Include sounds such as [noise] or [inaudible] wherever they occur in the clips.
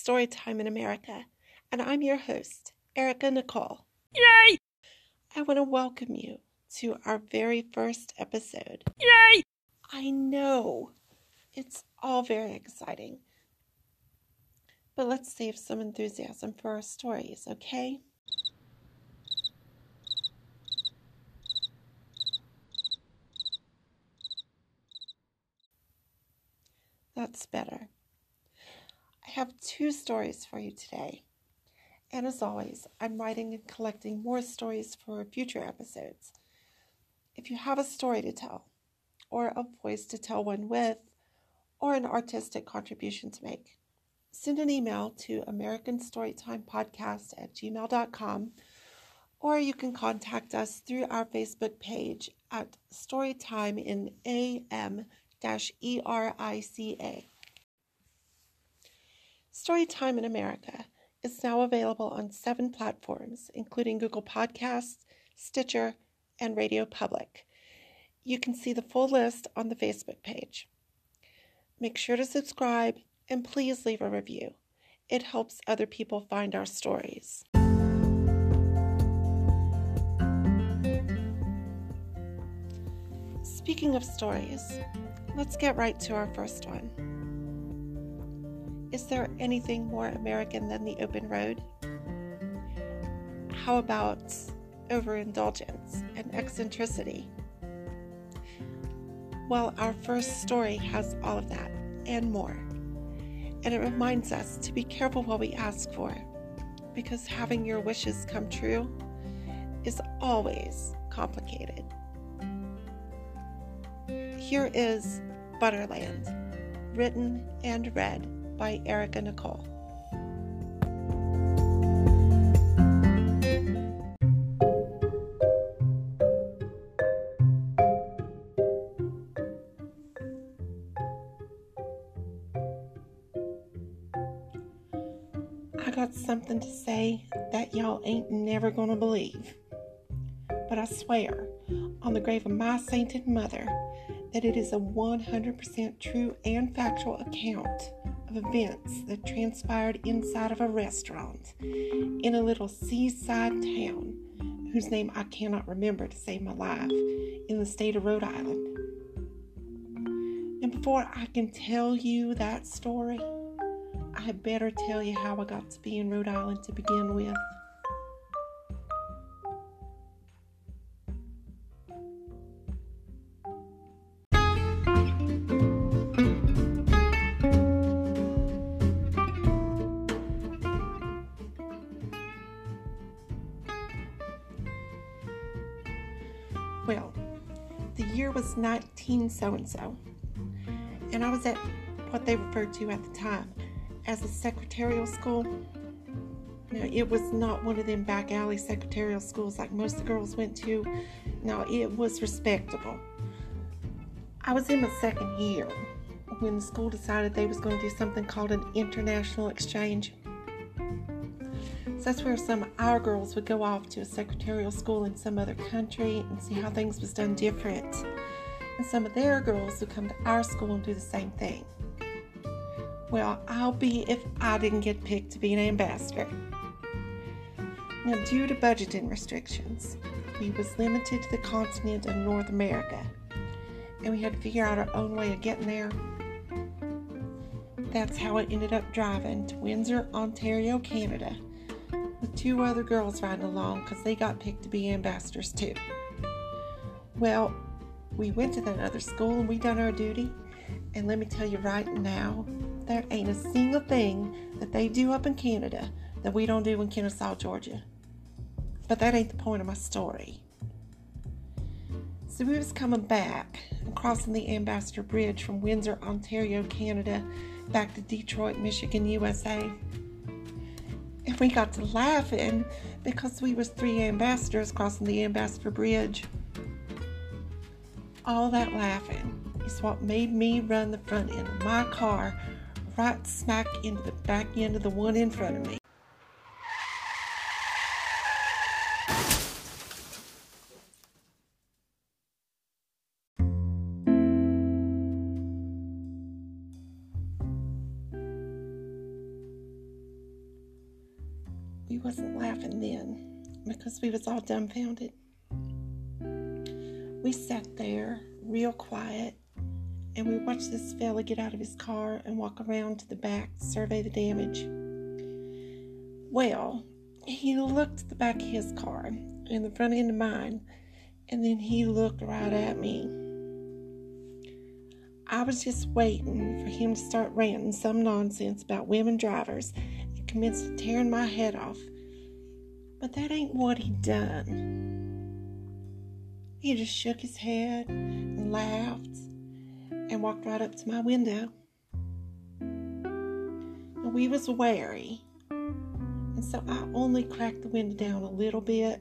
Storytime in America, and I'm your host, Erica Nicole. Yay! I want to welcome you to our very first episode. Yay! I know it's all very exciting, but let's save some enthusiasm for our stories, okay? That's better. I have two stories for you today. And as always, I'm writing and collecting more stories for future episodes. If you have a story to tell, or a voice to tell one with, or an artistic contribution to make, send an email to AmericanStorytimePodcast at gmail.com, or you can contact us through our Facebook page at Storytime in AM ERICA. Storytime in America is now available on seven platforms, including Google Podcasts, Stitcher, and Radio Public. You can see the full list on the Facebook page. Make sure to subscribe and please leave a review. It helps other people find our stories. Speaking of stories, let's get right to our first one. Is there anything more American than the open road? How about overindulgence and eccentricity? Well, our first story has all of that and more. And it reminds us to be careful what we ask for, because having your wishes come true is always complicated. Here is Butterland, written and read by Erica Nicole. I got something to say that y'all ain't never gonna believe. But I swear, on the grave of my sainted mother, that it is a 100% true and factual account of events that transpired inside of a restaurant in a little seaside town whose name I cannot remember to save my life in the state of Rhode Island. And before I can tell you that story, I had better tell you how I got to be in Rhode Island to begin with. Year was 19 so and so, and I was at what they referred to at the time as a secretarial school. Now, it was not one of them back alley secretarial schools like most of the girls went to. No, it was respectable. I was in my second year when the school decided they was going to do something called an international exchange. So that's where some of our girls would go off to a secretarial school in some other country and see how things was done different. And some of their girls would come to our school and do the same thing. Well, I'll be if I didn't get picked to be an ambassador. Now, due to budgeting restrictions, we was limited to the continent of North America, and we had to figure out our own way of getting there. That's how I ended up driving to Windsor, Ontario, Canada, with two other girls riding along because they got picked to be ambassadors too. Well, we went to that other school and we done our duty, and let me tell you right now, there ain't a single thing that they do up in Canada that we don't do in Kennesaw, Georgia. But that ain't the point of my story. So we was coming back and crossing the Ambassador Bridge from Windsor, Ontario, Canada, back to Detroit, Michigan, USA. And we got to laughing because we was three ambassadors crossing the Ambassador Bridge. All that laughing is what made me run the front end of my car right smack into the back end of the one in front of me. Because we was all dumbfounded. We sat there real quiet and we watched this fella get out of his car and walk around to the back to survey the damage. Well, he looked at the back of his car and the front end of mine, and then he looked right at me. I was just waiting for him to start ranting some nonsense about women drivers and commenced tearing my head off. But that ain't what he done. He just shook his head and laughed and walked right up to my window. And we was wary, and so I only cracked the window down a little bit.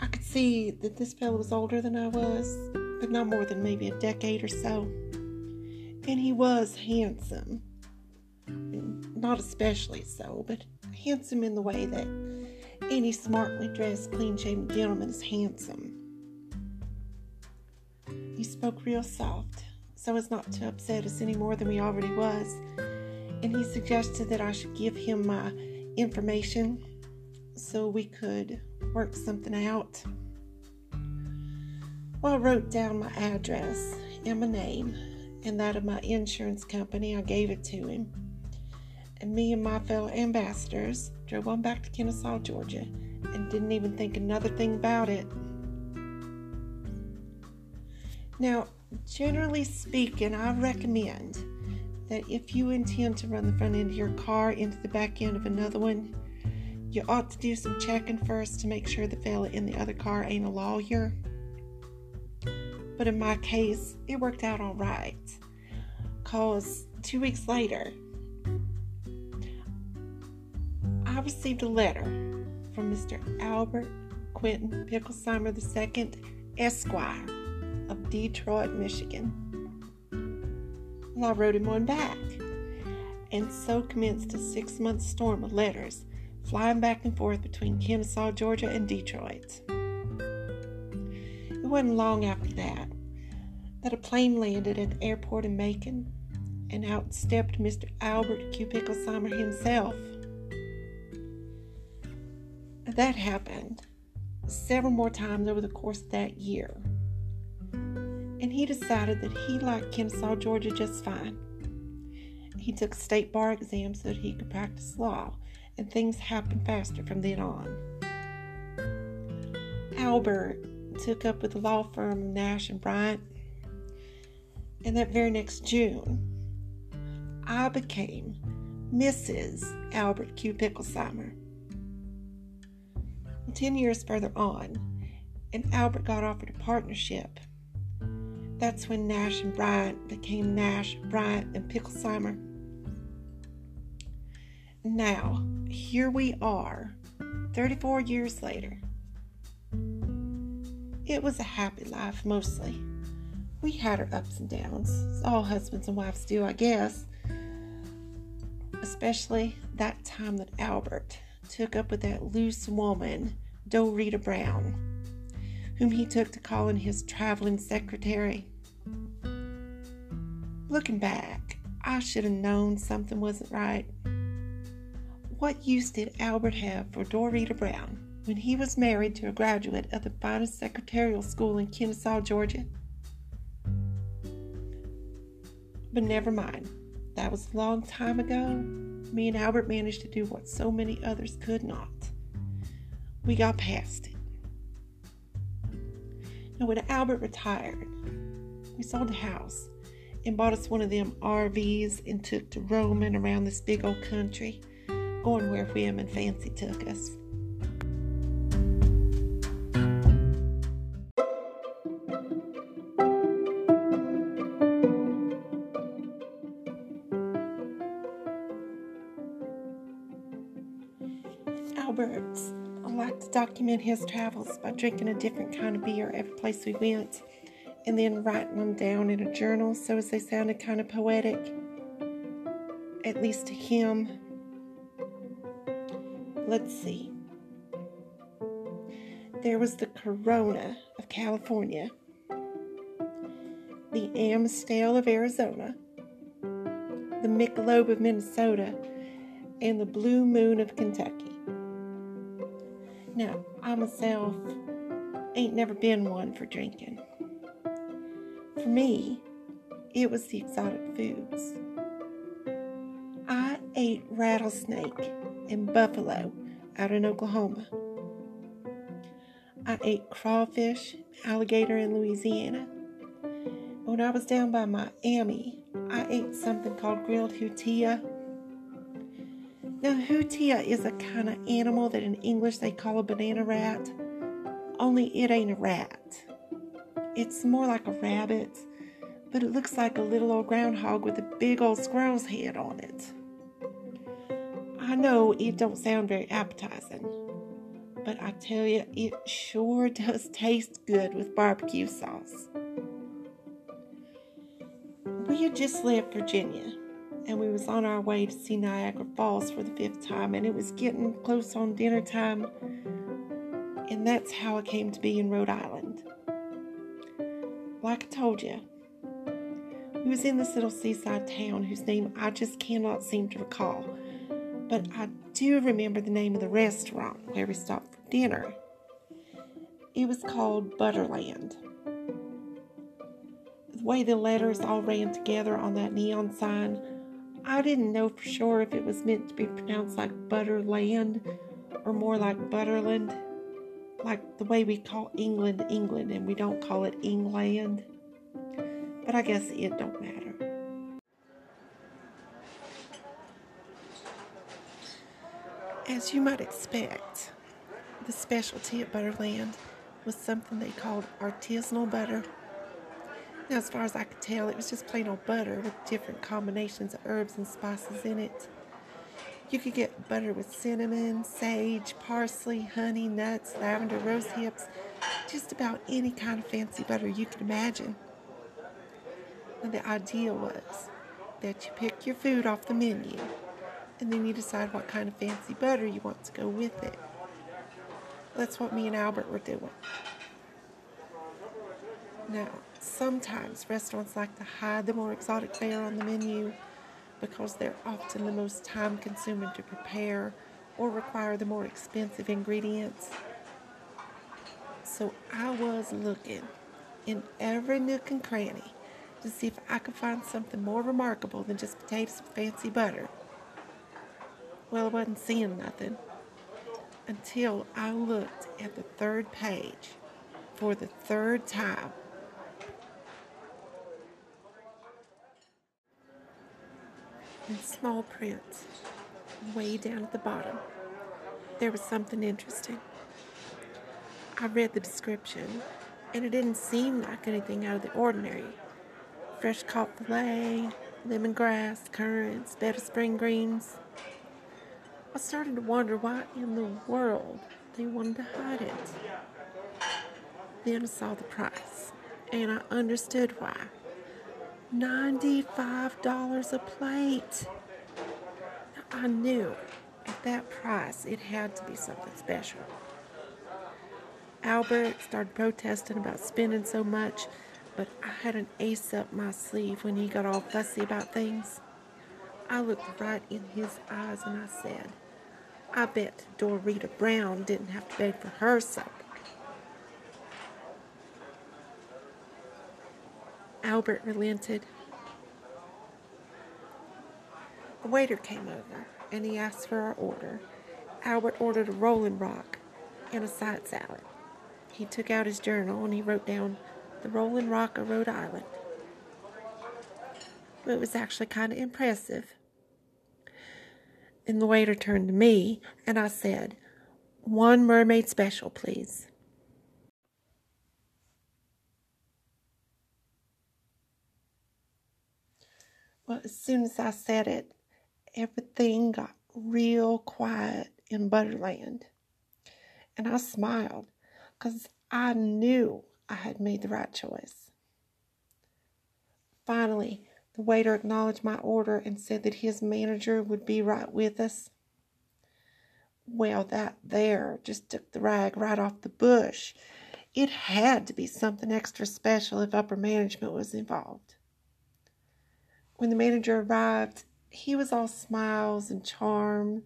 I could see that this fellow was older than I was, not more than maybe a decade or so. And he was handsome. Not especially so, but handsome in the way that any smartly dressed, clean shaven gentleman is handsome. He spoke real soft, so as not to upset us any more than we already was, and he suggested that I should give him my information so we could work something out. Well, I wrote down my address and my name and that of my insurance company. I gave it to him and me and my fellow ambassadors drove on back to Kennesaw, Georgia, and didn't even think another thing about it. Now, generally speaking, I recommend that if you intend to run the front end of your car into the back end of another one, you ought to do some checking first to make sure the fella in the other car ain't a lawyer. But in my case, it worked out all right. Cause two weeks later, I received a letter from Mr. Albert Quentin Picklesheimer II, Esquire of Detroit, Michigan. And I wrote him one back, and so commenced a six month storm of letters flying back and forth between Kennesaw, Georgia, and Detroit. It wasn't long after that that a plane landed at the airport in Macon, and out stepped Mr. Albert Q. Picklesheimer himself that happened several more times over the course of that year. And he decided that he liked Kennesaw, Georgia just fine. He took a state bar exam so that he could practice law, and things happened faster from then on. Albert took up with the law firm Nash and Bryant, and that very next June, I became Mrs. Albert Q. Picklesheimer. Ten years further on, and Albert got offered a partnership. That's when Nash and Bryant became Nash, Bryant, and Picklesheimer. Now, here we are, 34 years later. It was a happy life mostly. We had our ups and downs, all husbands and wives do, I guess. Especially that time that Albert took up with that loose woman, Dorita Brown, whom he took to calling his traveling secretary. Looking back, I should have known something wasn't right. What use did Albert have for Dorita Brown when he was married to a graduate of the finest secretarial school in Kennesaw, Georgia? But never mind. That was a long time ago. Me and Albert managed to do what so many others could not. We got past it. And when Albert retired, we sold the house and bought us one of them RVs and took to roaming around this big old country, going where whim and fancy took us. Document his travels by drinking a different kind of beer every place we went and then writing them down in a journal so as they sounded kind of poetic, at least to him. Let's see. There was the Corona of California. the Amstel of Arizona, the Michelob of Minnesota, and the Blue Moon of Kentucky. Now, I myself ain't never been one for drinking. For me, it was the exotic foods. I ate rattlesnake and buffalo out in Oklahoma. I ate crawfish, alligator in Louisiana. When I was down by Miami, I ate something called grilled hutia. Now, is a kind of animal that in English they call a banana rat, only it ain't a rat. It's more like a rabbit, but it looks like a little old groundhog with a big old squirrel's head on it. I know it don't sound very appetizing, but I tell you, it sure [laughs] does taste good with barbecue sauce. We had just left Virginia, and we was on our way to see Niagara Falls for the fifth time, and it was getting close on dinner time, and that's how I came to be in Rhode Island. Like I told you, we was in this little seaside town whose name I just cannot seem to recall, but I do remember the name of the restaurant where we stopped for dinner. It was called Butterland. The way the letters all ran together on that neon sign, I didn't know for sure if it was meant to be pronounced like Butterland or more like Butterland, like the way we call England England and we don't call it England. But I guess it don't matter. As you might expect, the specialty at Butterland was something they called artisanal butter. Now, as far as I could tell, it was just plain old butter with different combinations of herbs and spices in it. You could get butter with cinnamon, sage, parsley, honey, nuts, lavender, rose hips, just about any kind of fancy butter you could imagine. And the idea was that you pick your food off the menu and then you decide what kind of fancy butter you want to go with it. That's what me and Albert were doing. Now, sometimes restaurants like to hide the more exotic fare on the menu because they're often the most time consuming to prepare or require the more expensive ingredients. So I was looking in every nook and cranny to see if I could find something more remarkable than just potatoes and fancy butter. Well, I wasn't seeing nothing until I looked at the third page for the third time. In small print, way down at the bottom, there was something interesting. I read the description, and it didn't seem like anything out of the ordinary. Fresh caught fillet, lemongrass, currants, bed of spring greens. I started to wonder why in the world they wanted to hide it. Then I saw the price, and I understood why. $95 a plate. I knew at that price it had to be something special. Albert started protesting about spending so much, but I had an ace up my sleeve when he got all fussy about things. I looked right in his eyes and I said, I bet Dorita Brown didn't have to beg for her supper. Albert relented. The waiter came over and he asked for our order. Albert ordered a rolling rock and a side salad. He took out his journal and he wrote down the Rolling Rock of Rhode Island. It was actually kind of impressive. And the waiter turned to me and I said, One mermaid special, please. Well, as soon as I said it, everything got real quiet in Butterland. And I smiled because I knew I had made the right choice. Finally, the waiter acknowledged my order and said that his manager would be right with us. Well, that there just took the rag right off the bush. It had to be something extra special if upper management was involved. When the manager arrived, he was all smiles and charm,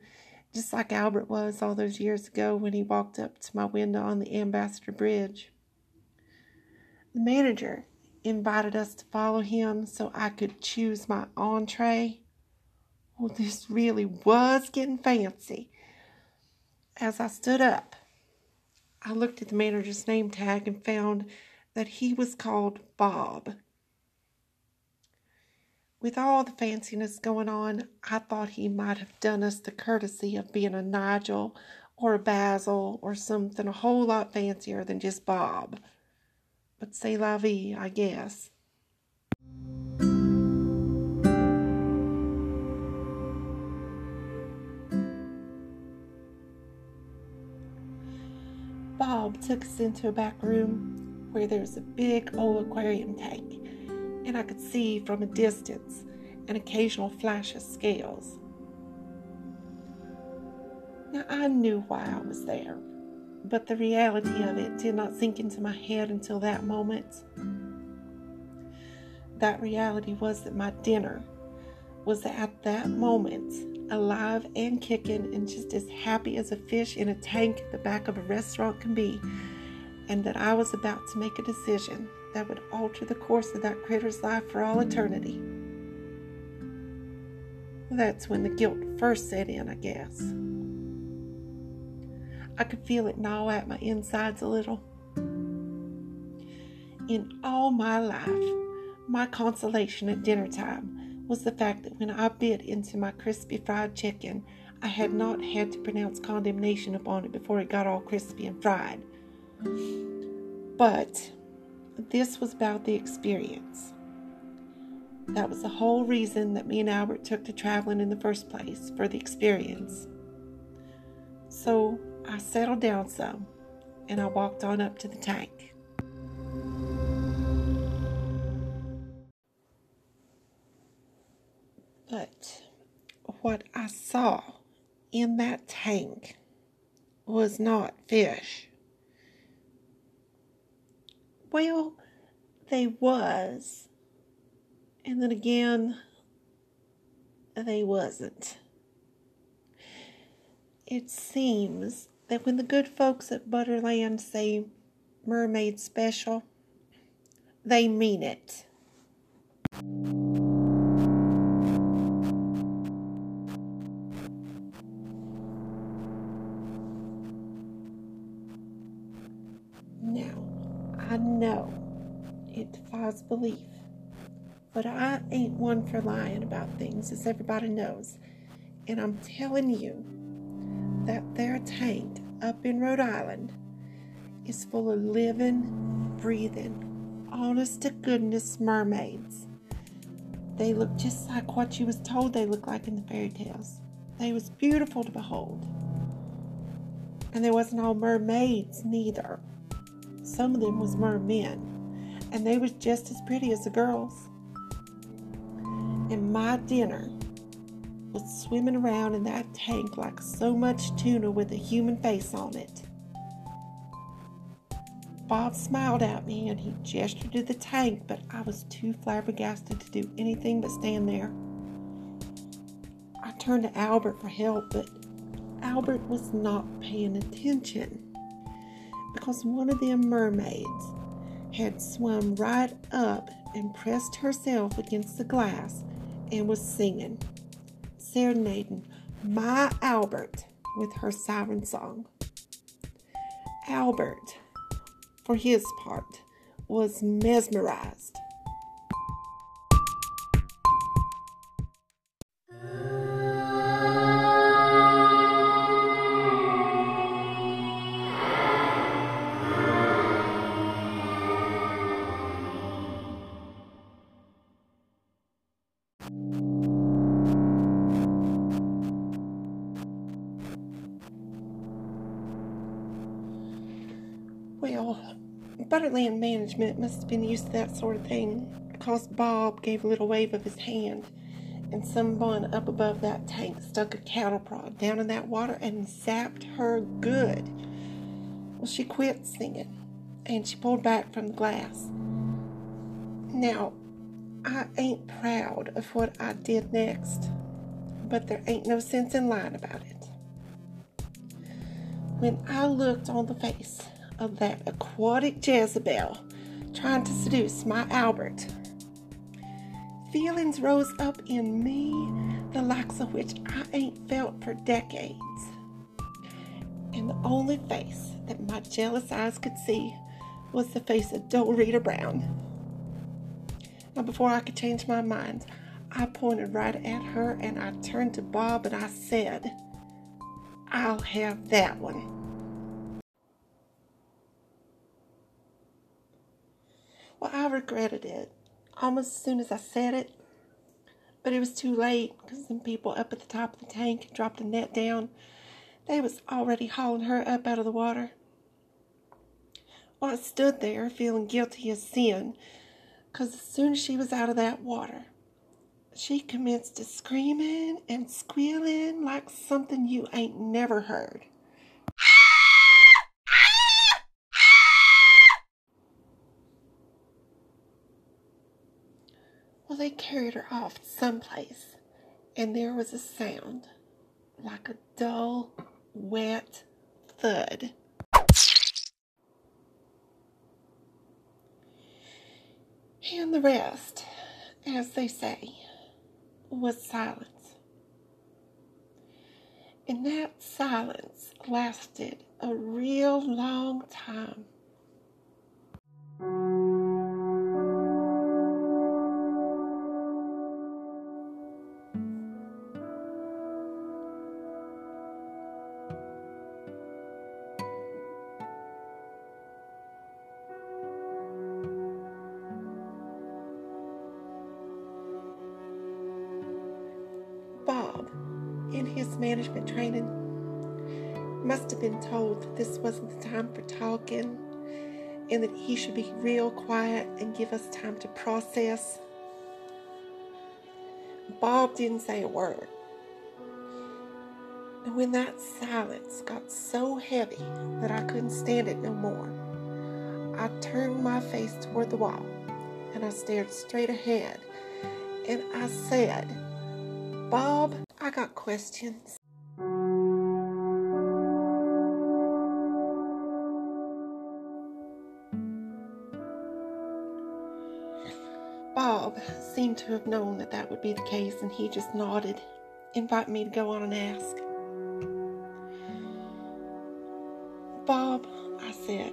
just like Albert was all those years ago when he walked up to my window on the Ambassador Bridge. The manager invited us to follow him so I could choose my entree. Well, this really was getting fancy. As I stood up, I looked at the manager's name tag and found that he was called Bob. With all the fanciness going on, I thought he might have done us the courtesy of being a Nigel or a Basil or something a whole lot fancier than just Bob. But say la vie, I guess. Bob took us into a back room where there was a big old aquarium tank, and I could see from a distance an occasional flash of scales. Now, I knew why I was there, but the reality of it did not sink into my head until that moment. That reality was that my dinner was at that moment alive and kicking and just as happy as a fish in a tank at the back of a restaurant can be, and that I was about to make a decision that would alter the course of that critter's life for all eternity. That's when the guilt first set in, I guess. I could feel it gnaw at my insides a little. In all my life, my consolation at dinner time was the fact that when I bit into my crispy fried chicken, I had not had to pronounce condemnation upon it before it got all crispy and fried. But this was about the experience. That was the whole reason that me and Albert took to traveling in the first place, for the experience. So I settled down some and I walked on up to the tank. But what I saw in that tank was not fish. Well, they was. And then again, they wasn't. It seems that when the good folks at Butterland say mermaid special, they mean it. Defies belief, but I ain't one for lying about things, as everybody knows. And I'm telling you that their tank up in Rhode Island is full of living, breathing, honest to goodness mermaids. They look just like what you was told they look like in the fairy tales. They was beautiful to behold. And they wasn't all mermaids neither. Some of them was mermen, and they was just as pretty as the girls. And my dinner was swimming around in that tank like so much tuna with a human face on it. Bob smiled at me and he gestured to the tank, but I was too flabbergasted to do anything but stand there. I turned to Albert for help, but Albert was not paying attention because one of them mermaids had swum right up and pressed herself against the glass and was singing, serenading my Albert with her siren song. Albert, for his part, was mesmerized must have been used to that sort of thing because Bob gave a little wave of his hand and someone up above that tank stuck a cattle prod down in that water and zapped her good. Well, she quit singing and she pulled back from the glass. Now, I ain't proud of what I did next, but there ain't no sense in lying about it. When I looked on the face of that aquatic Jezebel trying to seduce my Albert, feelings rose up in me, the likes of which I ain't felt for decades. And the only face that my jealous eyes could see was the face of Dorita Brown. Now, before I could change my mind, I pointed right at her and I turned to Bob and I said, I'll have that one. Well, I regretted it almost as soon as I said it, but it was too late because some people up at the top of the tank dropped a net down. They was already hauling her up out of the water. Well, I stood there feeling guilty as sin, because as soon as she was out of that water, she commenced to screaming and squealing like something you ain't never heard. Well, they carried her off someplace, and there was a sound like a dull, wet thud. And the rest, as they say, was silence. And that silence lasted a real long time. And that he should be real quiet and give us time to process. Bob didn't say a word. And when that silence got so heavy that I couldn't stand it no more, I turned my face toward the wall and I stared straight ahead and I said, Bob, I got questions. Seemed to have known that that would be the case, and he just nodded, inviting me to go on and ask. Bob, I said,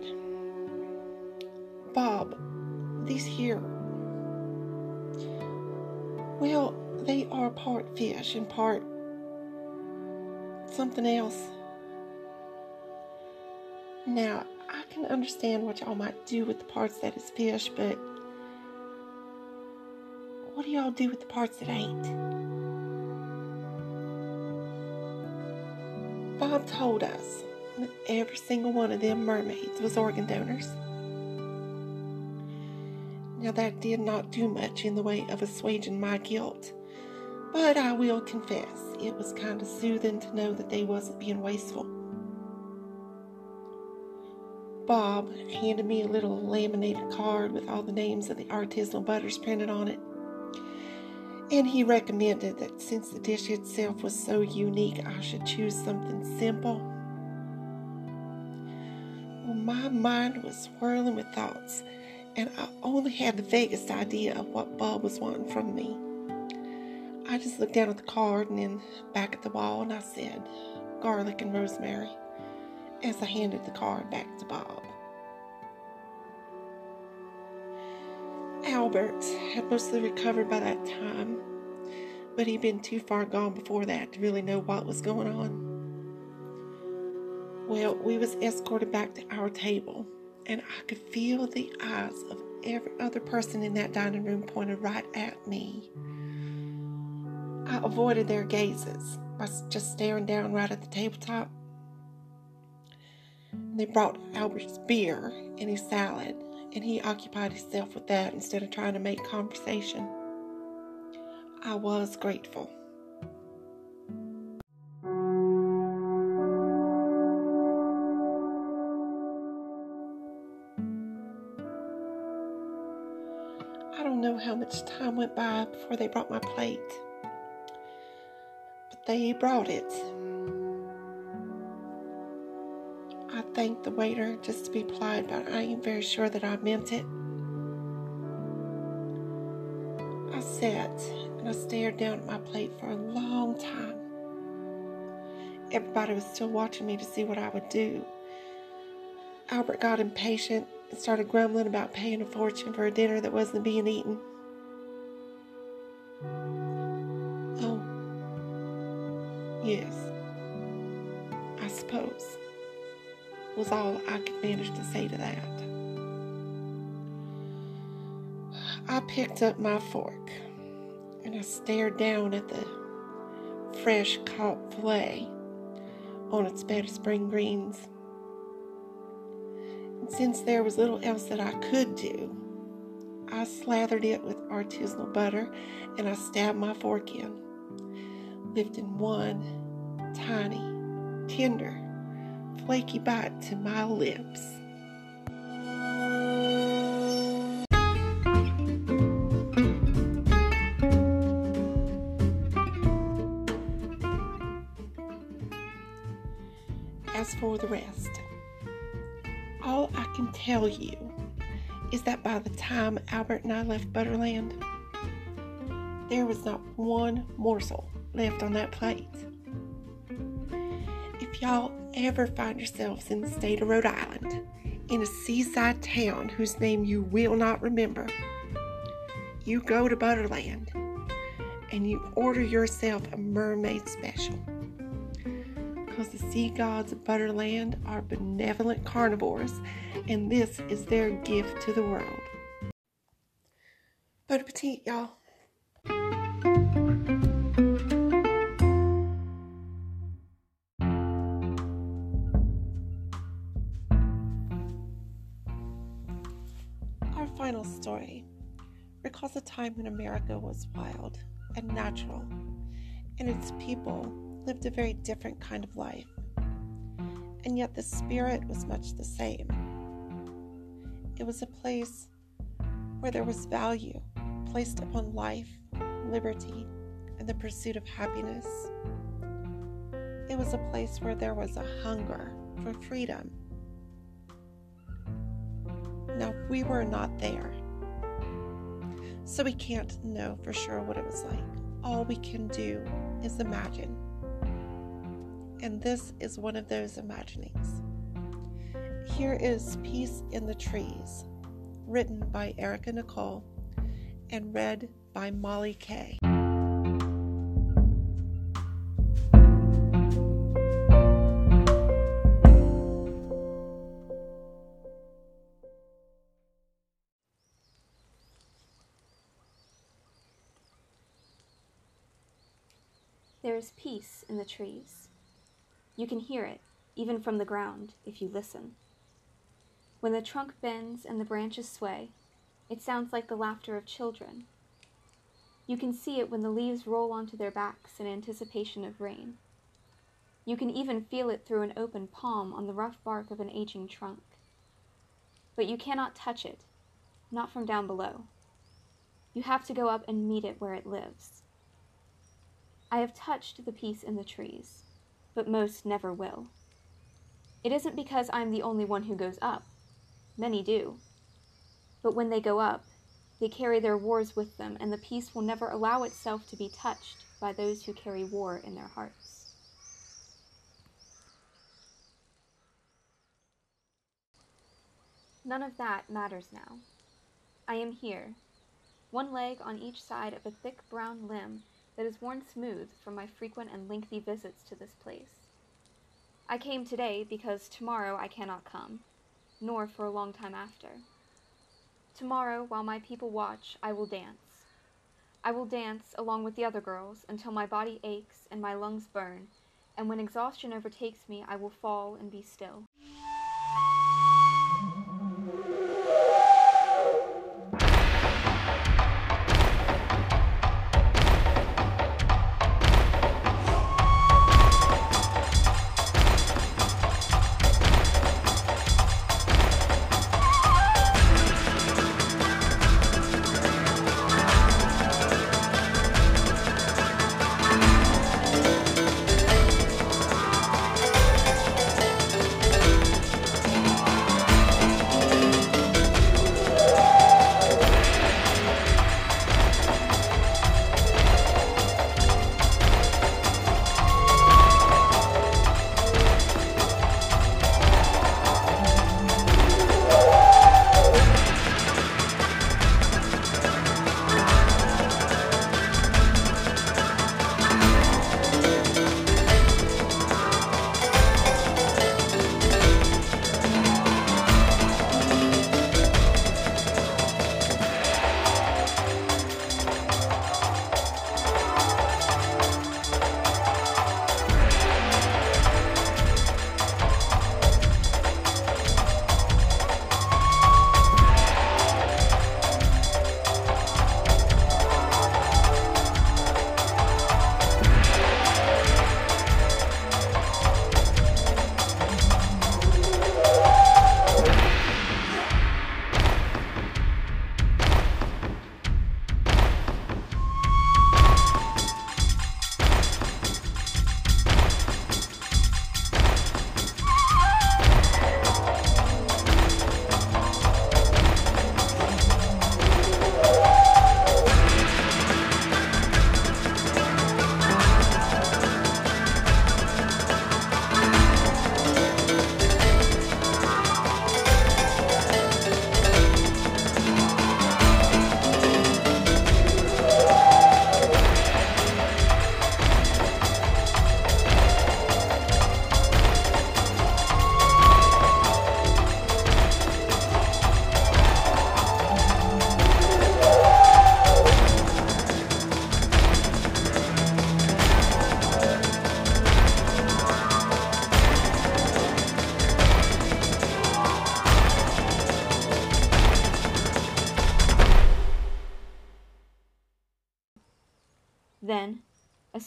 Bob, these here, well, they are part fish and part something else. Now, I can understand what y'all might do with the parts that is fish, but y'all do with the parts that ain't? Bob told us that every single one of them mermaids was organ donors. Now, that did not do much in the way of assuaging my guilt, but I will confess it was kind of soothing to know that they wasn't being wasteful. Bob handed me a little laminated card with all the names of the artisanal butters printed on it. And he recommended that since the dish itself was so unique, I should choose something simple. Well, my mind was swirling with thoughts, and I only had the vaguest idea of what Bob was wanting from me. I just looked down at the card and then back at the wall, and I said, garlic and rosemary, as I handed the card back to Bob. Albert had mostly recovered by that time, but he'd been too far gone before that to really know what was going on. Well, we was escorted back to our table, and I could feel the eyes of every other person in that dining room pointed right at me. I avoided their gazes by just staring down right at the tabletop. They brought Albert's beer and his salad, and he occupied himself with that instead of trying to make conversation. I was grateful. I don't know how much time went by before they brought my plate, but they brought it. Thanked the waiter just to be polite, but I ain't very sure that I meant it. I sat and I stared down at my plate for a long time. Everybody was still watching me to see what I would do. Albert got impatient and started grumbling about paying a fortune for a dinner that wasn't being eaten. Oh, yes, I suppose, was all I could manage to say to that. I picked up my fork and I stared down at the fresh caught fillet on its bed of spring greens. And since there was little else that I could do, I slathered it with artisanal butter and I stabbed my fork in, lifting one tiny, tender, flaky bite to my lips. As for the rest, all I can tell you is that by the time Albert and I left Butterland, there was not one morsel left on that plate. If y'all ever find yourselves in the state of Rhode Island, in a seaside town whose name you will not remember, you go to Butterland and you order yourself a mermaid special because the sea gods of Butterland are benevolent carnivores, and this is their gift to the world. Bon appetit, y'all. Story recalls a time when America was wild and natural, and its people lived a very different kind of life. And yet the spirit was much the same. It was a place where there was value placed upon life, liberty, and the pursuit of happiness. It was a place where there was a hunger for freedom. Now, we were not there, so we can't know for sure what it was like. All we can do is imagine and this is one of those imaginings. Here is Peace in the Trees, written by Erica Nicole and read by Molly Kay. Is peace in the trees. You can hear it, even from the ground, if you listen. When the trunk bends and the branches sway, it sounds like the laughter of children. You can see it when the leaves roll onto their backs in anticipation of rain. You can even feel it through an open palm on the rough bark of an aging trunk. But you cannot touch it, not from down below. You have to go up and meet it where it lives. I have touched the peace in the trees but most never will. It isn't because I'm the only one who goes up. Many do. But when they go up, they carry their wars with them, and the peace will never allow itself to be touched by those who carry war in their hearts. None of that matters now. I am here, one leg on each side of a thick brown limb that is worn smooth from my frequent and lengthy visits to this place. I came today because tomorrow I cannot come, nor for a long time after. Tomorrow, while my people watch, I will dance. I will dance along with the other girls until my body aches and my lungs burn, and when exhaustion overtakes me, I will fall and be still.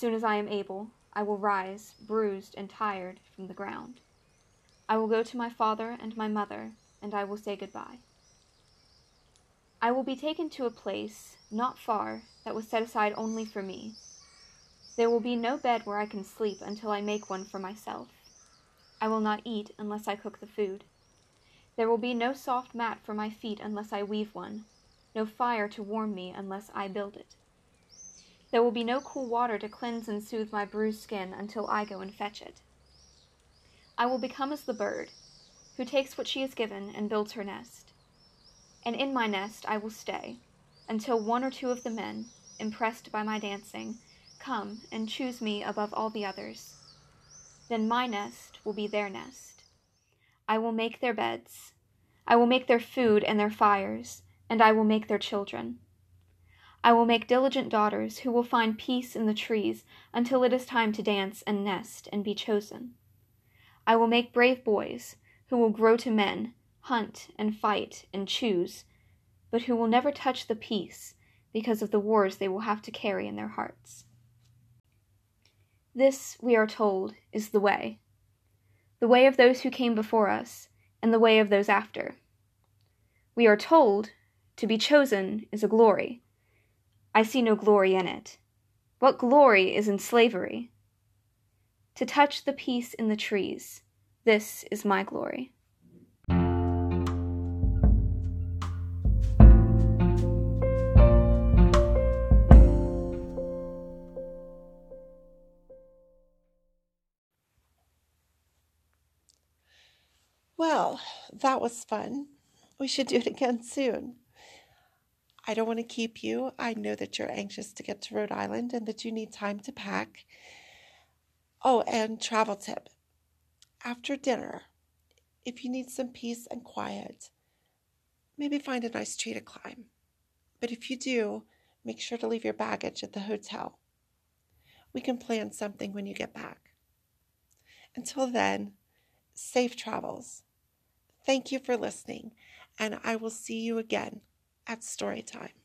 Soon as I am able, I will rise, bruised and tired, from the ground. I will go to my father and my mother, and I will say goodbye. I will be taken to a place, not far, that was set aside only for me. There will be no bed where I can sleep until I make one for myself. I will not eat unless I cook the food. There will be no soft mat for my feet unless I weave one, no fire to warm me unless I build it. There will be no cool water to cleanse and soothe my bruised skin until I go and fetch it. I will become as the bird, who takes what she is given and builds her nest. And in my nest I will stay, until one or two of the men, impressed by my dancing, come and choose me above all the others. Then my nest will be their nest. I will make their beds. I will make their food and their fires, and I will make their children. I will make diligent daughters who will find peace in the trees until it is time to dance and nest and be chosen. I will make brave boys who will grow to men, hunt and fight and choose, but who will never touch the peace because of the wars they will have to carry in their hearts. This, we are told, is the way the way of those who came before us, and the way of those after. We are told to be chosen is a glory I see no glory in it. What glory is in slavery? To touch the peace in the trees, this is my glory. Well, that was fun. We should do it again soon. I don't want to keep you. I know that you're anxious to get to Rhode Island and that you need time to pack. Oh, and travel tip after dinner, if you need some peace and quiet, maybe find a nice tree to climb. But if you do, make sure to leave your baggage at the hotel. We can plan something when you get back. Until then, safe travels. Thank you for listening, and I will see you again at story time.